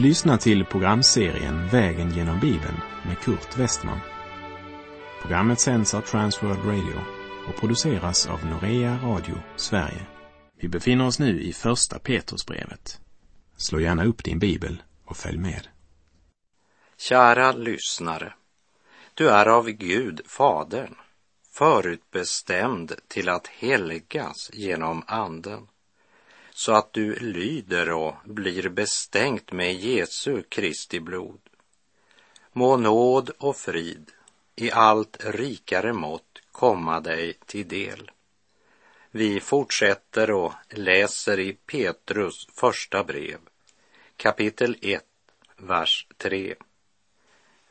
Du lyssnar till programserien Vägen genom Bibeln med Kurt Westman. Programmet sänds av Transworld Radio och produceras av Norea Radio Sverige. Vi befinner oss nu i Första Petrusbrevet. Slå gärna upp din bibel och följ med. Kära lyssnare. Du är av Gud, Fadern, förutbestämd till att helgas genom Anden så att du lyder och blir bestänkt med Jesu Kristi blod. Må nåd och frid i allt rikare mått komma dig till del. Vi fortsätter och läser i Petrus första brev, kapitel 1, vers 3.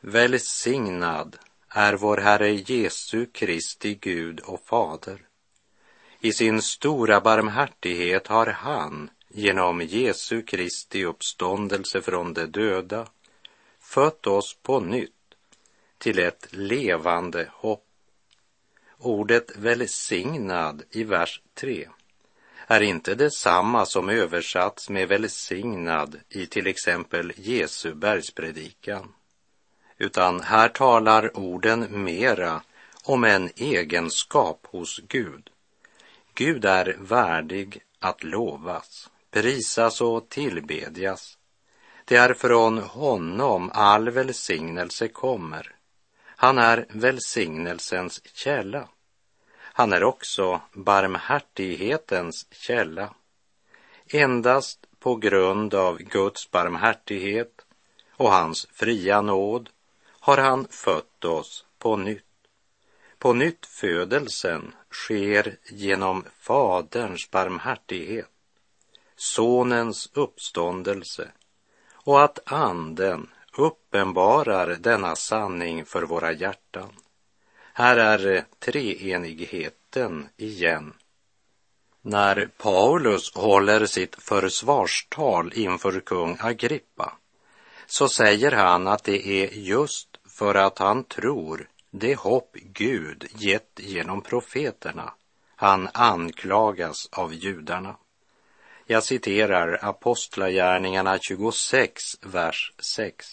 Välsignad är vår Herre Jesu Kristi Gud och Fader i sin stora barmhärtighet har han genom Jesu Kristi uppståndelse från de döda fött oss på nytt till ett levande hopp. Ordet välsignad i vers 3 är inte detsamma som översatts med välsignad i till exempel Jesu bergspredikan, utan här talar orden mera om en egenskap hos Gud Gud är värdig att lovas, prisas och tillbedjas. Det är från honom all välsignelse kommer. Han är välsignelsens källa. Han är också barmhärtighetens källa. Endast på grund av Guds barmhärtighet och hans fria nåd har han fött oss på nytt. På nytt födelsen sker genom Faderns barmhärtighet, Sonens uppståndelse och att Anden uppenbarar denna sanning för våra hjärtan. Här är treenigheten igen. När Paulus håller sitt försvarstal inför kung Agrippa så säger han att det är just för att han tror det hopp Gud gett genom profeterna. Han anklagas av judarna. Jag citerar Apostlagärningarna 26, vers 6.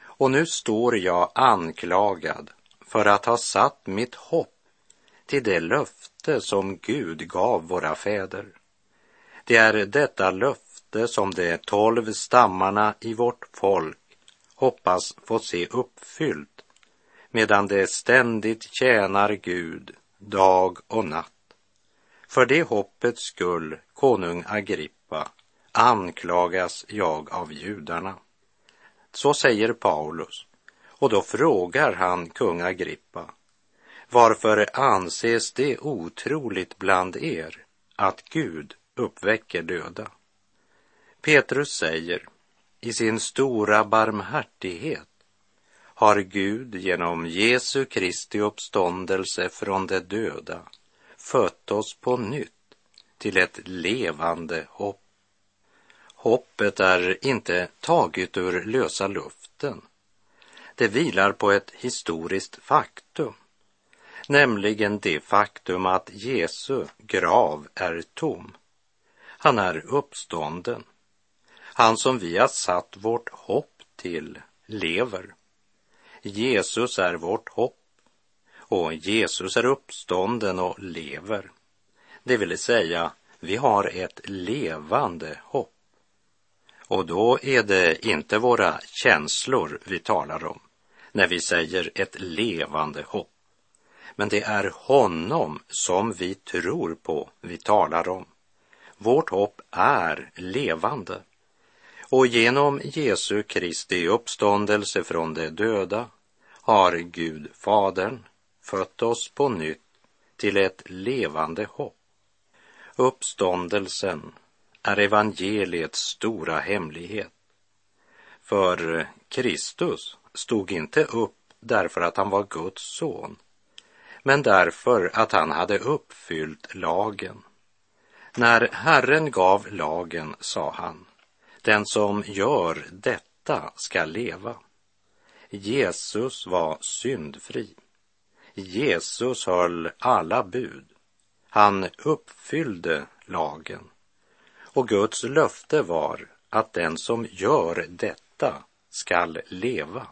Och nu står jag anklagad för att ha satt mitt hopp till det löfte som Gud gav våra fäder. Det är detta löfte som de tolv stammarna i vårt folk hoppas få se uppfyllt medan de ständigt tjänar Gud dag och natt. För det hoppets skull, konung Agrippa, anklagas jag av judarna. Så säger Paulus, och då frågar han kung Agrippa, varför anses det otroligt bland er att Gud uppväcker döda? Petrus säger, i sin stora barmhärtighet har Gud genom Jesu Kristi uppståndelse från de döda fött oss på nytt till ett levande hopp. Hoppet är inte taget ur lösa luften. Det vilar på ett historiskt faktum, nämligen det faktum att Jesu grav är tom. Han är uppstånden. Han som vi har satt vårt hopp till lever. Jesus är vårt hopp och Jesus är uppstånden och lever. Det vill säga, vi har ett levande hopp. Och då är det inte våra känslor vi talar om när vi säger ett levande hopp. Men det är honom som vi tror på vi talar om. Vårt hopp är levande. Och genom Jesu Kristi uppståndelse från de döda har Gud Fadern fött oss på nytt till ett levande hopp. Uppståndelsen är evangeliets stora hemlighet. För Kristus stod inte upp därför att han var Guds son, men därför att han hade uppfyllt lagen. När Herren gav lagen sa han, den som gör detta ska leva. Jesus var syndfri. Jesus höll alla bud. Han uppfyllde lagen. Och Guds löfte var att den som gör detta skall leva.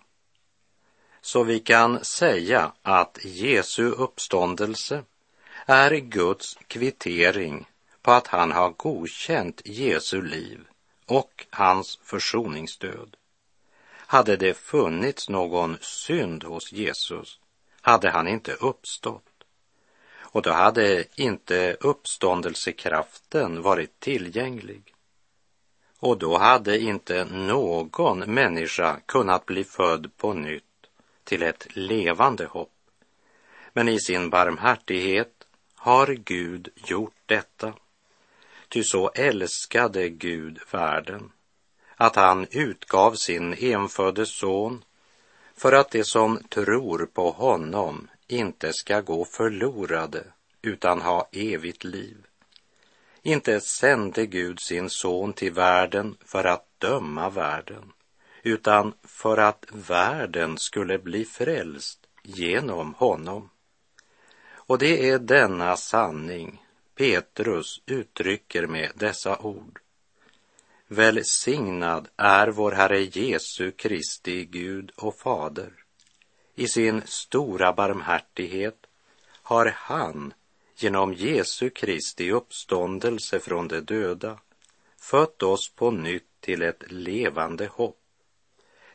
Så vi kan säga att Jesu uppståndelse är Guds kvittering på att han har godkänt Jesu liv och hans försoningsdöd. Hade det funnits någon synd hos Jesus hade han inte uppstått. Och då hade inte uppståndelsekraften varit tillgänglig. Och då hade inte någon människa kunnat bli född på nytt till ett levande hopp. Men i sin barmhärtighet har Gud gjort detta. Ty så älskade Gud världen att han utgav sin enfödde son för att de som tror på honom inte ska gå förlorade utan ha evigt liv. Inte sände Gud sin son till världen för att döma världen, utan för att världen skulle bli frälst genom honom. Och det är denna sanning Petrus uttrycker med dessa ord. Välsignad är vår Herre Jesu Kristi Gud och Fader. I sin stora barmhärtighet har han genom Jesu Kristi uppståndelse från de döda fött oss på nytt till ett levande hopp,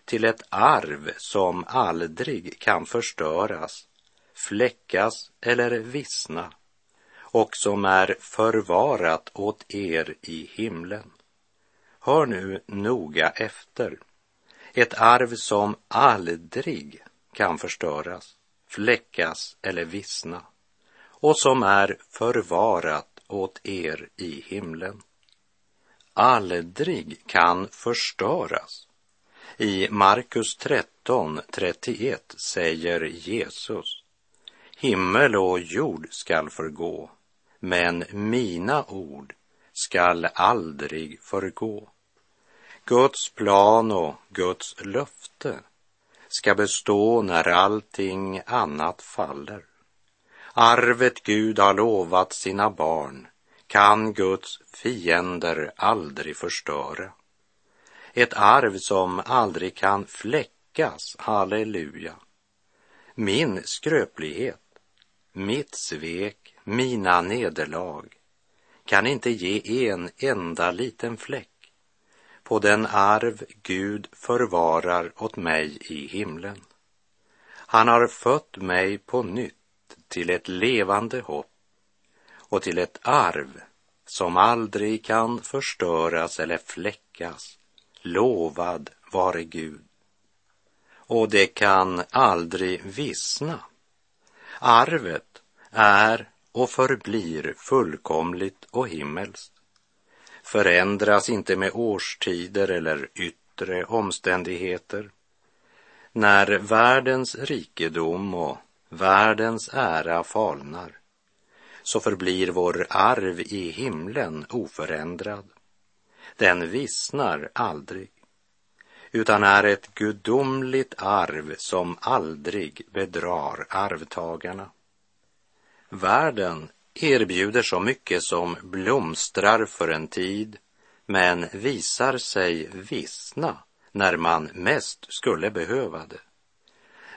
till ett arv som aldrig kan förstöras, fläckas eller vissna och som är förvarat åt er i himlen. Hör nu noga efter. Ett arv som aldrig kan förstöras, fläckas eller vissna och som är förvarat åt er i himlen. Aldrig kan förstöras. I Markus 13, 31 säger Jesus Himmel och jord skall förgå, men mina ord skall aldrig förgå. Guds plan och Guds löfte ska bestå när allting annat faller. Arvet Gud har lovat sina barn kan Guds fiender aldrig förstöra. Ett arv som aldrig kan fläckas, halleluja. Min skröplighet, mitt svek, mina nederlag kan inte ge en enda liten fläck på den arv Gud förvarar åt mig i himlen. Han har fött mig på nytt till ett levande hopp och till ett arv som aldrig kan förstöras eller fläckas. Lovad vare Gud. Och det kan aldrig vissna. Arvet är och förblir fullkomligt och himmelskt. Förändras inte med årstider eller yttre omständigheter. När världens rikedom och världens ära falnar, så förblir vår arv i himlen oförändrad. Den vissnar aldrig, utan är ett gudomligt arv som aldrig bedrar arvtagarna. Världen erbjuder så mycket som blomstrar för en tid, men visar sig vissna när man mest skulle behöva det.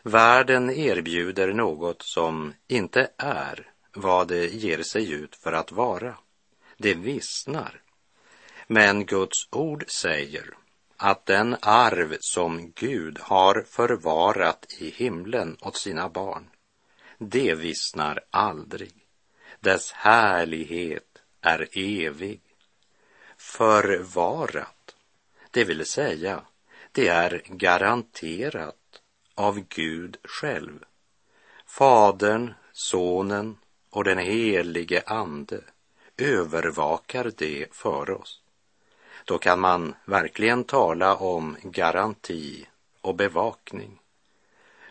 Världen erbjuder något som inte är vad det ger sig ut för att vara. Det vissnar. Men Guds ord säger att den arv som Gud har förvarat i himlen åt sina barn, det vissnar aldrig. Dess härlighet är evig. Förvarat, det vill säga, det är garanterat av Gud själv. Fadern, Sonen och den helige Ande övervakar det för oss. Då kan man verkligen tala om garanti och bevakning.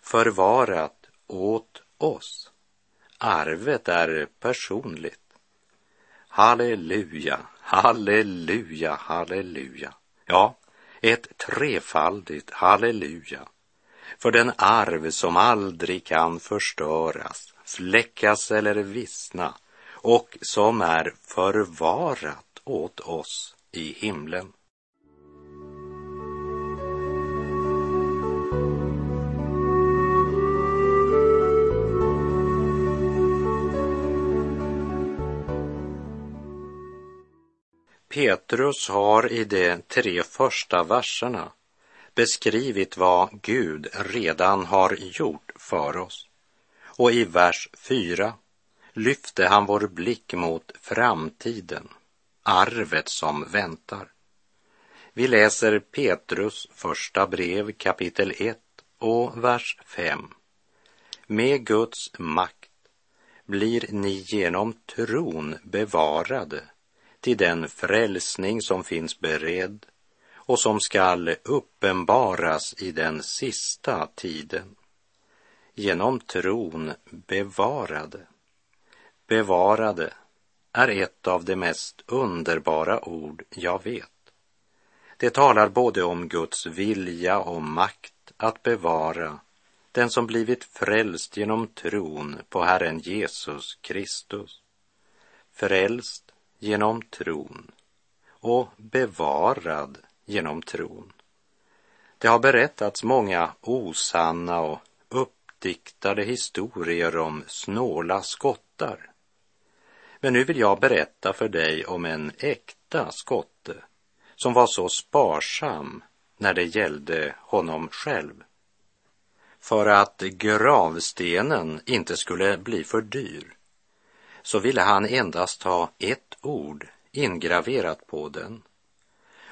Förvarat åt oss. Arvet är personligt. Halleluja, halleluja, halleluja. Ja, ett trefaldigt halleluja för den arv som aldrig kan förstöras, fläckas eller vissna och som är förvarat åt oss i himlen. Petrus har i de tre första verserna beskrivit vad Gud redan har gjort för oss. Och i vers 4 lyfte han vår blick mot framtiden, arvet som väntar. Vi läser Petrus första brev kapitel 1 och vers 5. Med Guds makt blir ni genom tron bevarade till den frälsning som finns beredd och som skall uppenbaras i den sista tiden. Genom tron bevarade. Bevarade är ett av de mest underbara ord jag vet. Det talar både om Guds vilja och makt att bevara den som blivit frälst genom tron på Herren Jesus Kristus. Frälst genom tron och bevarad genom tron. Det har berättats många osanna och uppdiktade historier om snåla skottar. Men nu vill jag berätta för dig om en äkta skotte som var så sparsam när det gällde honom själv. För att gravstenen inte skulle bli för dyr så ville han endast ha ett ord ingraverat på den.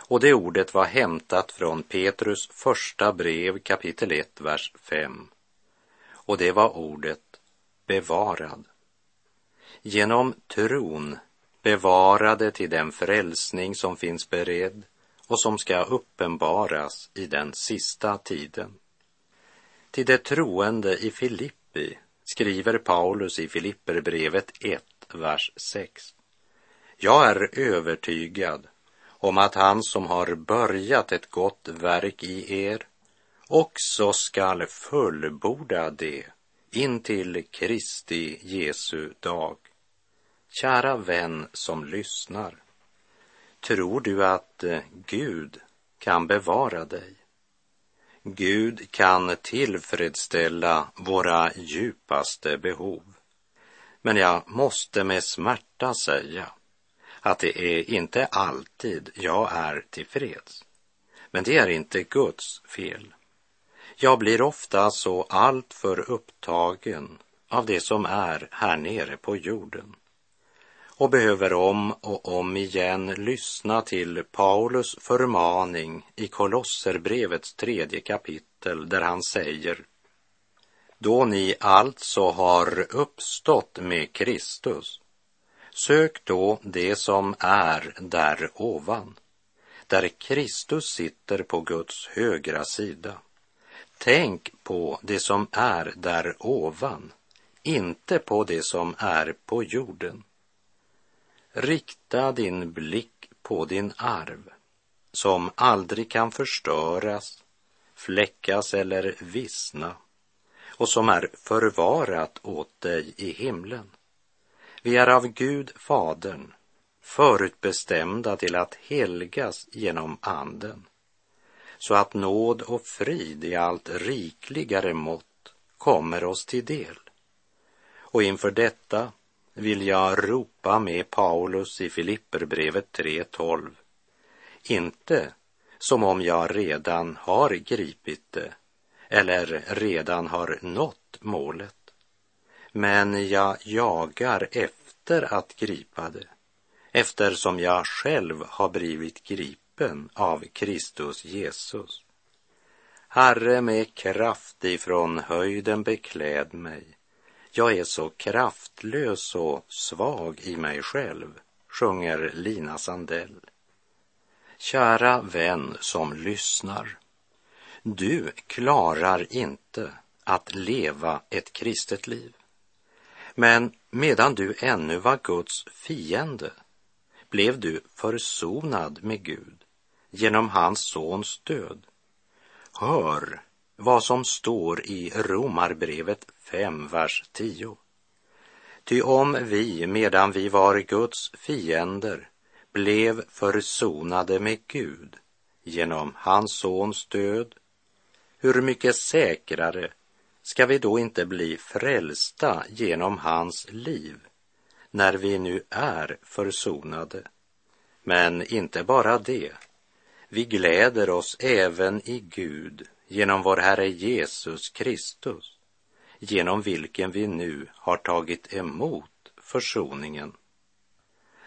Och det ordet var hämtat från Petrus första brev kapitel 1, vers 5. Och det var ordet bevarad. Genom tron bevarade till den frälsning som finns beredd och som ska uppenbaras i den sista tiden. Till det troende i Filippi skriver Paulus i Filipperbrevet 1, vers 6. Jag är övertygad om att han som har börjat ett gott verk i er också skall fullborda det in till Kristi Jesu dag. Kära vän som lyssnar, tror du att eh, Gud kan bevara dig? Gud kan tillfredsställa våra djupaste behov. Men jag måste med smärta säga att det är inte alltid jag är tillfreds. Men det är inte Guds fel. Jag blir ofta så alltför upptagen av det som är här nere på jorden och behöver om och om igen lyssna till Paulus förmaning i Kolosserbrevets tredje kapitel där han säger Då ni alltså har uppstått med Kristus, sök då det som är där ovan, där Kristus sitter på Guds högra sida. Tänk på det som är där ovan, inte på det som är på jorden. Rikta din blick på din arv som aldrig kan förstöras, fläckas eller vissna och som är förvarat åt dig i himlen. Vi är av Gud, Fadern, förutbestämda till att helgas genom Anden, så att nåd och frid i allt rikligare mått kommer oss till del. Och inför detta vill jag ropa med Paulus i Filipperbrevet 3.12. Inte som om jag redan har gripit det eller redan har nått målet. Men jag jagar efter att gripa det eftersom jag själv har blivit gripen av Kristus Jesus. Herre, med kraft ifrån höjden bekläd mig jag är så kraftlös och svag i mig själv, sjunger Lina Sandell. Kära vän som lyssnar. Du klarar inte att leva ett kristet liv. Men medan du ännu var Guds fiende blev du försonad med Gud genom hans sons död. Hör vad som står i Romarbrevet 5, vers 10. Ty om vi, medan vi var Guds fiender, blev försonade med Gud genom hans sons död, hur mycket säkrare ska vi då inte bli frälsta genom hans liv när vi nu är försonade Men inte bara det. Vi gläder oss även i Gud genom vår Herre Jesus Kristus, genom vilken vi nu har tagit emot försoningen.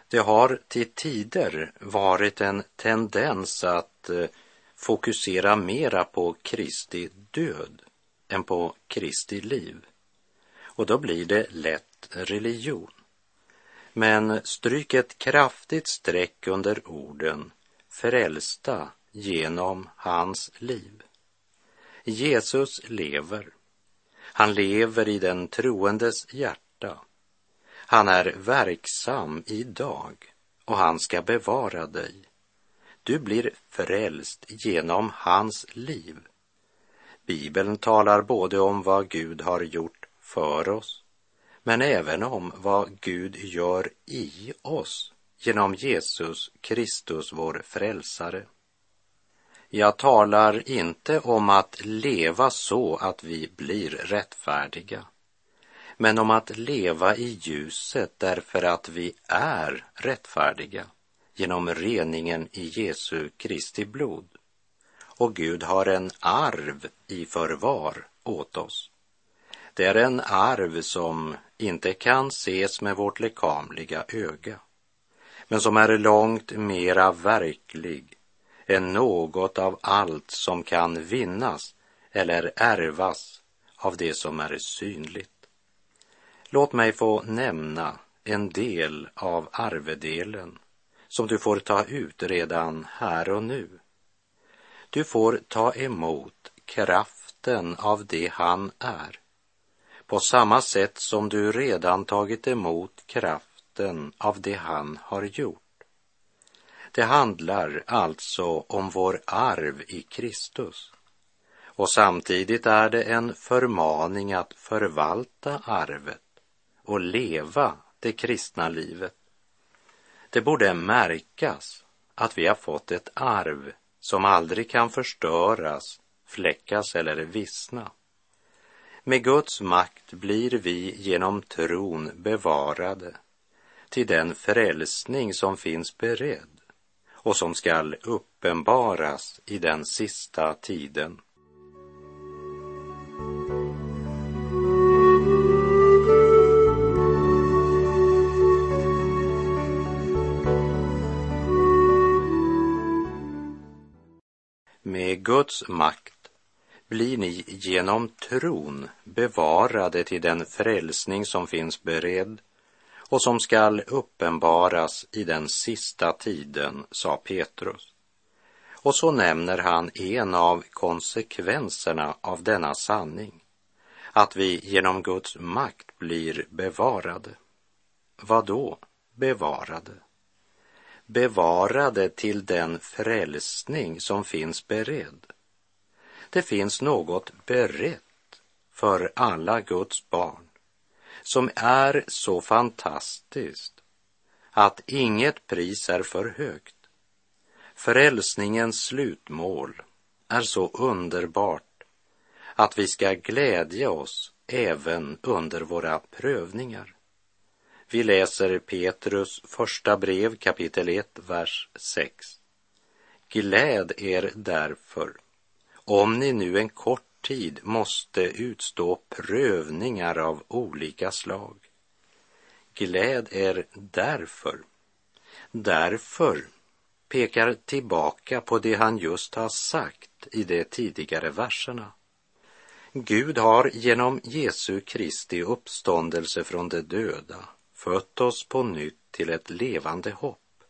Det har till tider varit en tendens att eh, fokusera mera på Kristi död än på Kristi liv. Och då blir det lätt religion. Men stryk ett kraftigt streck under orden frälsta genom hans liv. Jesus lever. Han lever i den troendes hjärta. Han är verksam idag och han ska bevara dig. Du blir frälst genom hans liv. Bibeln talar både om vad Gud har gjort för oss, men även om vad Gud gör i oss genom Jesus Kristus, vår frälsare. Jag talar inte om att leva så att vi blir rättfärdiga, men om att leva i ljuset därför att vi är rättfärdiga genom reningen i Jesu Kristi blod. Och Gud har en arv i förvar åt oss. Det är en arv som inte kan ses med vårt lekamliga öga, men som är långt mera verklig än något av allt som kan vinnas eller ärvas av det som är synligt. Låt mig få nämna en del av arvedelen som du får ta ut redan här och nu. Du får ta emot kraften av det han är på samma sätt som du redan tagit emot kraften av det han har gjort. Det handlar alltså om vår arv i Kristus. Och samtidigt är det en förmaning att förvalta arvet och leva det kristna livet. Det borde märkas att vi har fått ett arv som aldrig kan förstöras, fläckas eller vissna. Med Guds makt blir vi genom tron bevarade till den frälsning som finns beredd och som skall uppenbaras i den sista tiden. Med Guds makt blir ni genom tron bevarade till den frälsning som finns beredd och som skall uppenbaras i den sista tiden, sa Petrus. Och så nämner han en av konsekvenserna av denna sanning, att vi genom Guds makt blir bevarade. Vad då bevarade? Bevarade till den frälsning som finns beredd. Det finns något berett för alla Guds barn som är så fantastiskt att inget pris är för högt. Frälsningens slutmål är så underbart att vi ska glädja oss även under våra prövningar. Vi läser Petrus första brev kapitel 1, vers 6. Gläd er därför, om ni nu en kort tid måste utstå prövningar av olika slag. Gläd er därför. Därför pekar tillbaka på det han just har sagt i de tidigare verserna. Gud har genom Jesu Kristi uppståndelse från de döda fött oss på nytt till ett levande hopp,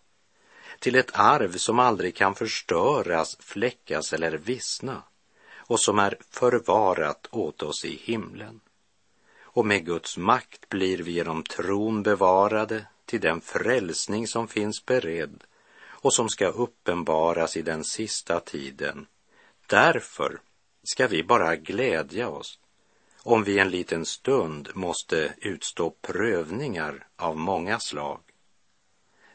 till ett arv som aldrig kan förstöras, fläckas eller vissna och som är förvarat åt oss i himlen. Och med Guds makt blir vi genom tron bevarade till den frälsning som finns beredd och som ska uppenbaras i den sista tiden. Därför ska vi bara glädja oss om vi en liten stund måste utstå prövningar av många slag.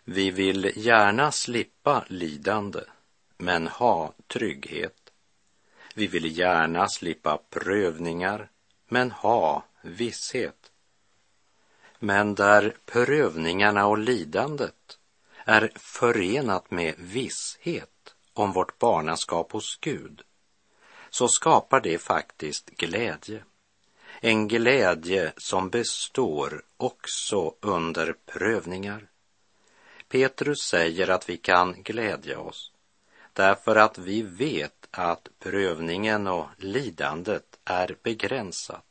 Vi vill gärna slippa lidande, men ha trygghet. Vi vill gärna slippa prövningar, men ha visshet. Men där prövningarna och lidandet är förenat med visshet om vårt barnaskap hos Gud, så skapar det faktiskt glädje. En glädje som består också under prövningar. Petrus säger att vi kan glädja oss därför att vi vet att prövningen och lidandet är begränsat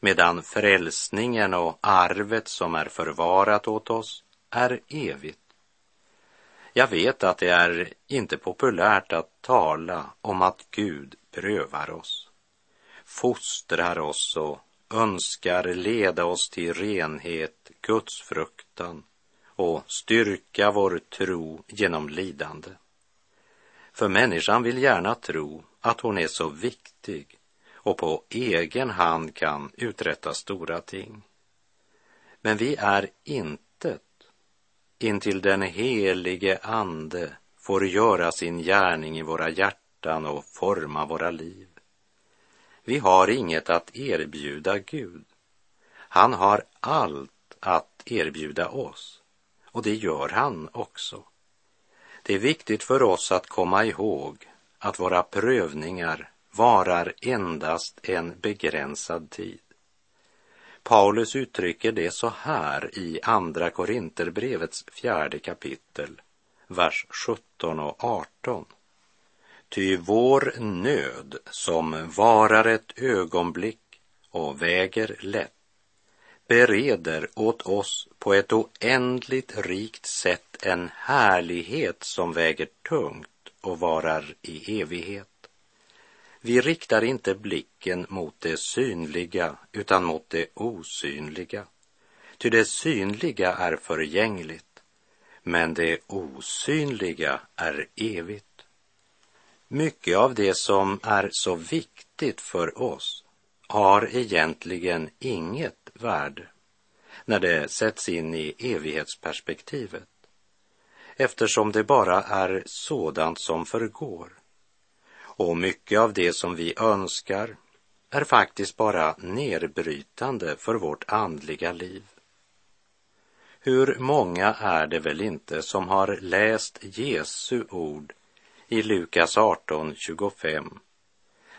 medan frälsningen och arvet som är förvarat åt oss är evigt. Jag vet att det är inte populärt att tala om att Gud prövar oss, fostrar oss och önskar leda oss till renhet, gudsfruktan och styrka vår tro genom lidande. För människan vill gärna tro att hon är så viktig och på egen hand kan uträtta stora ting. Men vi är intet intill den helige Ande får göra sin gärning i våra hjärtan och forma våra liv. Vi har inget att erbjuda Gud. Han har allt att erbjuda oss och det gör han också. Det är viktigt för oss att komma ihåg att våra prövningar varar endast en begränsad tid. Paulus uttrycker det så här i Andra Korinterbrevets fjärde kapitel, vers 17 och 18. Ty vår nöd som varar ett ögonblick och väger lätt bereder åt oss på ett oändligt rikt sätt en härlighet som väger tungt och varar i evighet. Vi riktar inte blicken mot det synliga utan mot det osynliga. Ty det synliga är förgängligt, men det osynliga är evigt. Mycket av det som är så viktigt för oss har egentligen inget värde när det sätts in i evighetsperspektivet eftersom det bara är sådant som förgår. Och mycket av det som vi önskar är faktiskt bara nedbrytande för vårt andliga liv. Hur många är det väl inte som har läst Jesu ord i Lukas 18.25.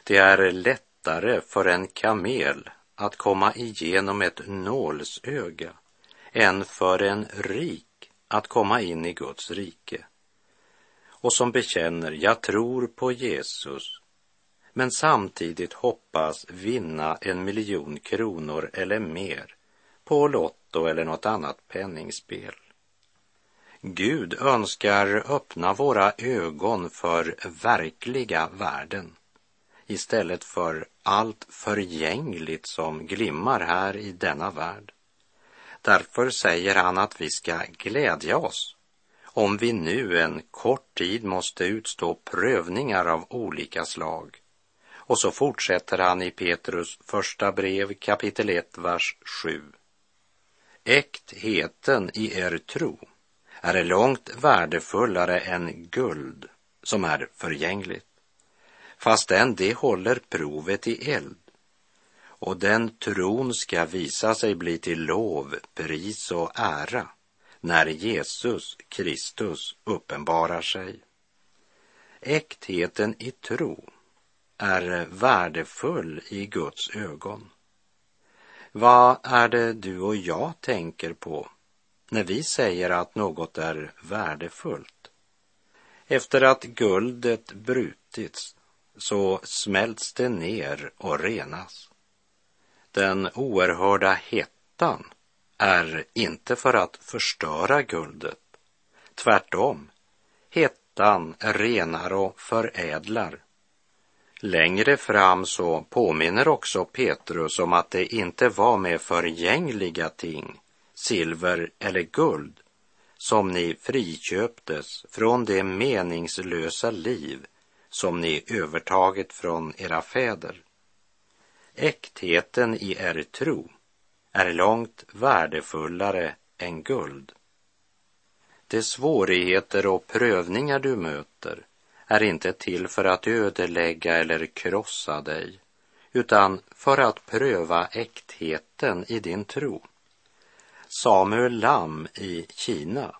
Det är lättare för en kamel att komma igenom ett nålsöga än för en rik att komma in i Guds rike. Och som bekänner, jag tror på Jesus, men samtidigt hoppas vinna en miljon kronor eller mer på Lotto eller något annat penningspel. Gud önskar öppna våra ögon för verkliga värden istället för allt förgängligt som glimmar här i denna värld. Därför säger han att vi ska glädja oss om vi nu en kort tid måste utstå prövningar av olika slag. Och så fortsätter han i Petrus första brev kapitel 1, vers 7. Äktheten i er tro är långt värdefullare än guld som är förgängligt, fastän det håller provet i eld. Och den tron ska visa sig bli till lov, pris och ära när Jesus Kristus uppenbarar sig. Äktheten i tro är värdefull i Guds ögon. Vad är det du och jag tänker på när vi säger att något är värdefullt. Efter att guldet brutits så smälts det ner och renas. Den oerhörda hettan är inte för att förstöra guldet. Tvärtom, hettan renar och förädlar. Längre fram så påminner också Petrus om att det inte var med förgängliga ting silver eller guld som ni friköptes från det meningslösa liv som ni övertagit från era fäder. Äktheten i er tro är långt värdefullare än guld. De svårigheter och prövningar du möter är inte till för att ödelägga eller krossa dig, utan för att pröva äktheten i din tro. Samuel Lam i Kina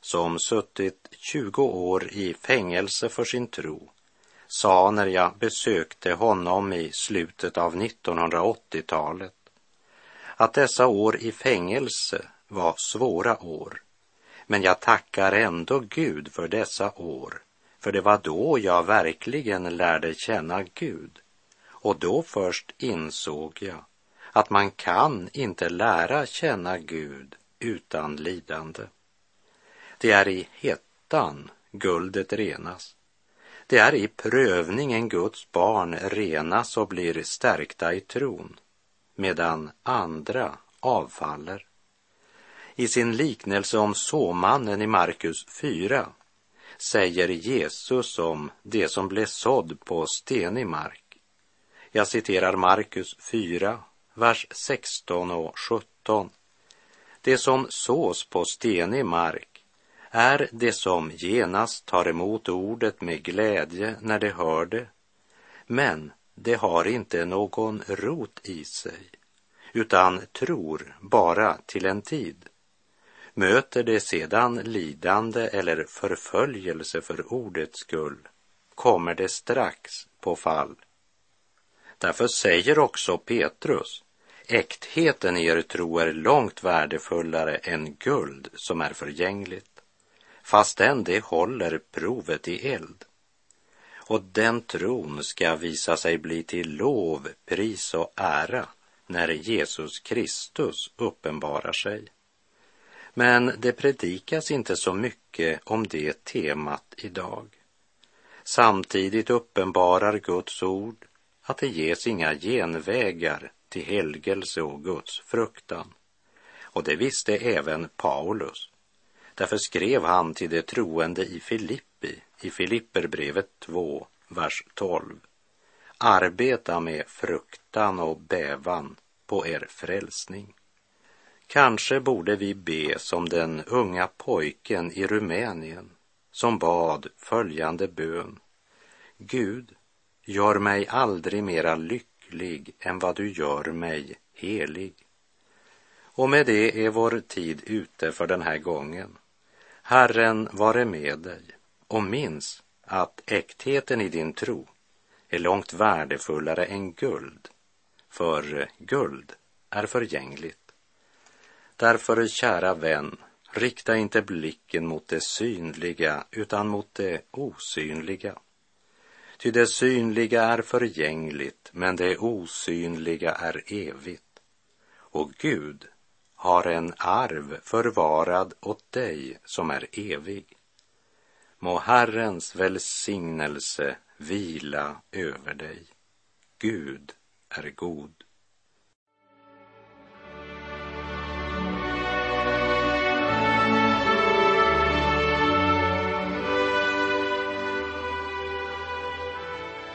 som suttit 20 år i fängelse för sin tro, sa när jag besökte honom i slutet av 1980-talet att dessa år i fängelse var svåra år. Men jag tackar ändå Gud för dessa år, för det var då jag verkligen lärde känna Gud. Och då först insåg jag att man kan inte lära känna Gud utan lidande. Det är i hettan guldet renas. Det är i prövningen Guds barn renas och blir stärkta i tron, medan andra avfaller. I sin liknelse om såmannen i Markus 4 säger Jesus om det som blev sådd på stenig mark. Jag citerar Markus 4, vers 16 och 17. Det som sås på stenig mark är det som genast tar emot ordet med glädje när det hör det, men det har inte någon rot i sig, utan tror bara till en tid. Möter det sedan lidande eller förföljelse för ordets skull kommer det strax på fall. Därför säger också Petrus, äktheten i er tro är långt värdefullare än guld som är förgängligt, fastän det håller provet i eld. Och den tron ska visa sig bli till lov, pris och ära när Jesus Kristus uppenbarar sig. Men det predikas inte så mycket om det temat idag. Samtidigt uppenbarar Guds ord att det ges inga genvägar till helgelse och Guds fruktan. Och det visste även Paulus. Därför skrev han till de troende i Filippi, i Filipperbrevet 2, vers 12. Arbeta med fruktan och bävan på er frälsning. Kanske borde vi be som den unga pojken i Rumänien som bad följande bön. Gud, gör mig aldrig mera lycklig än vad du gör mig helig. Och med det är vår tid ute för den här gången. Herren vare med dig och minns att äktheten i din tro är långt värdefullare än guld, för guld är förgängligt. Därför, kära vän, rikta inte blicken mot det synliga utan mot det osynliga. Ty det synliga är förgängligt, men det osynliga är evigt. Och Gud har en arv förvarad åt dig som är evig. Må Herrens välsignelse vila över dig. Gud är god.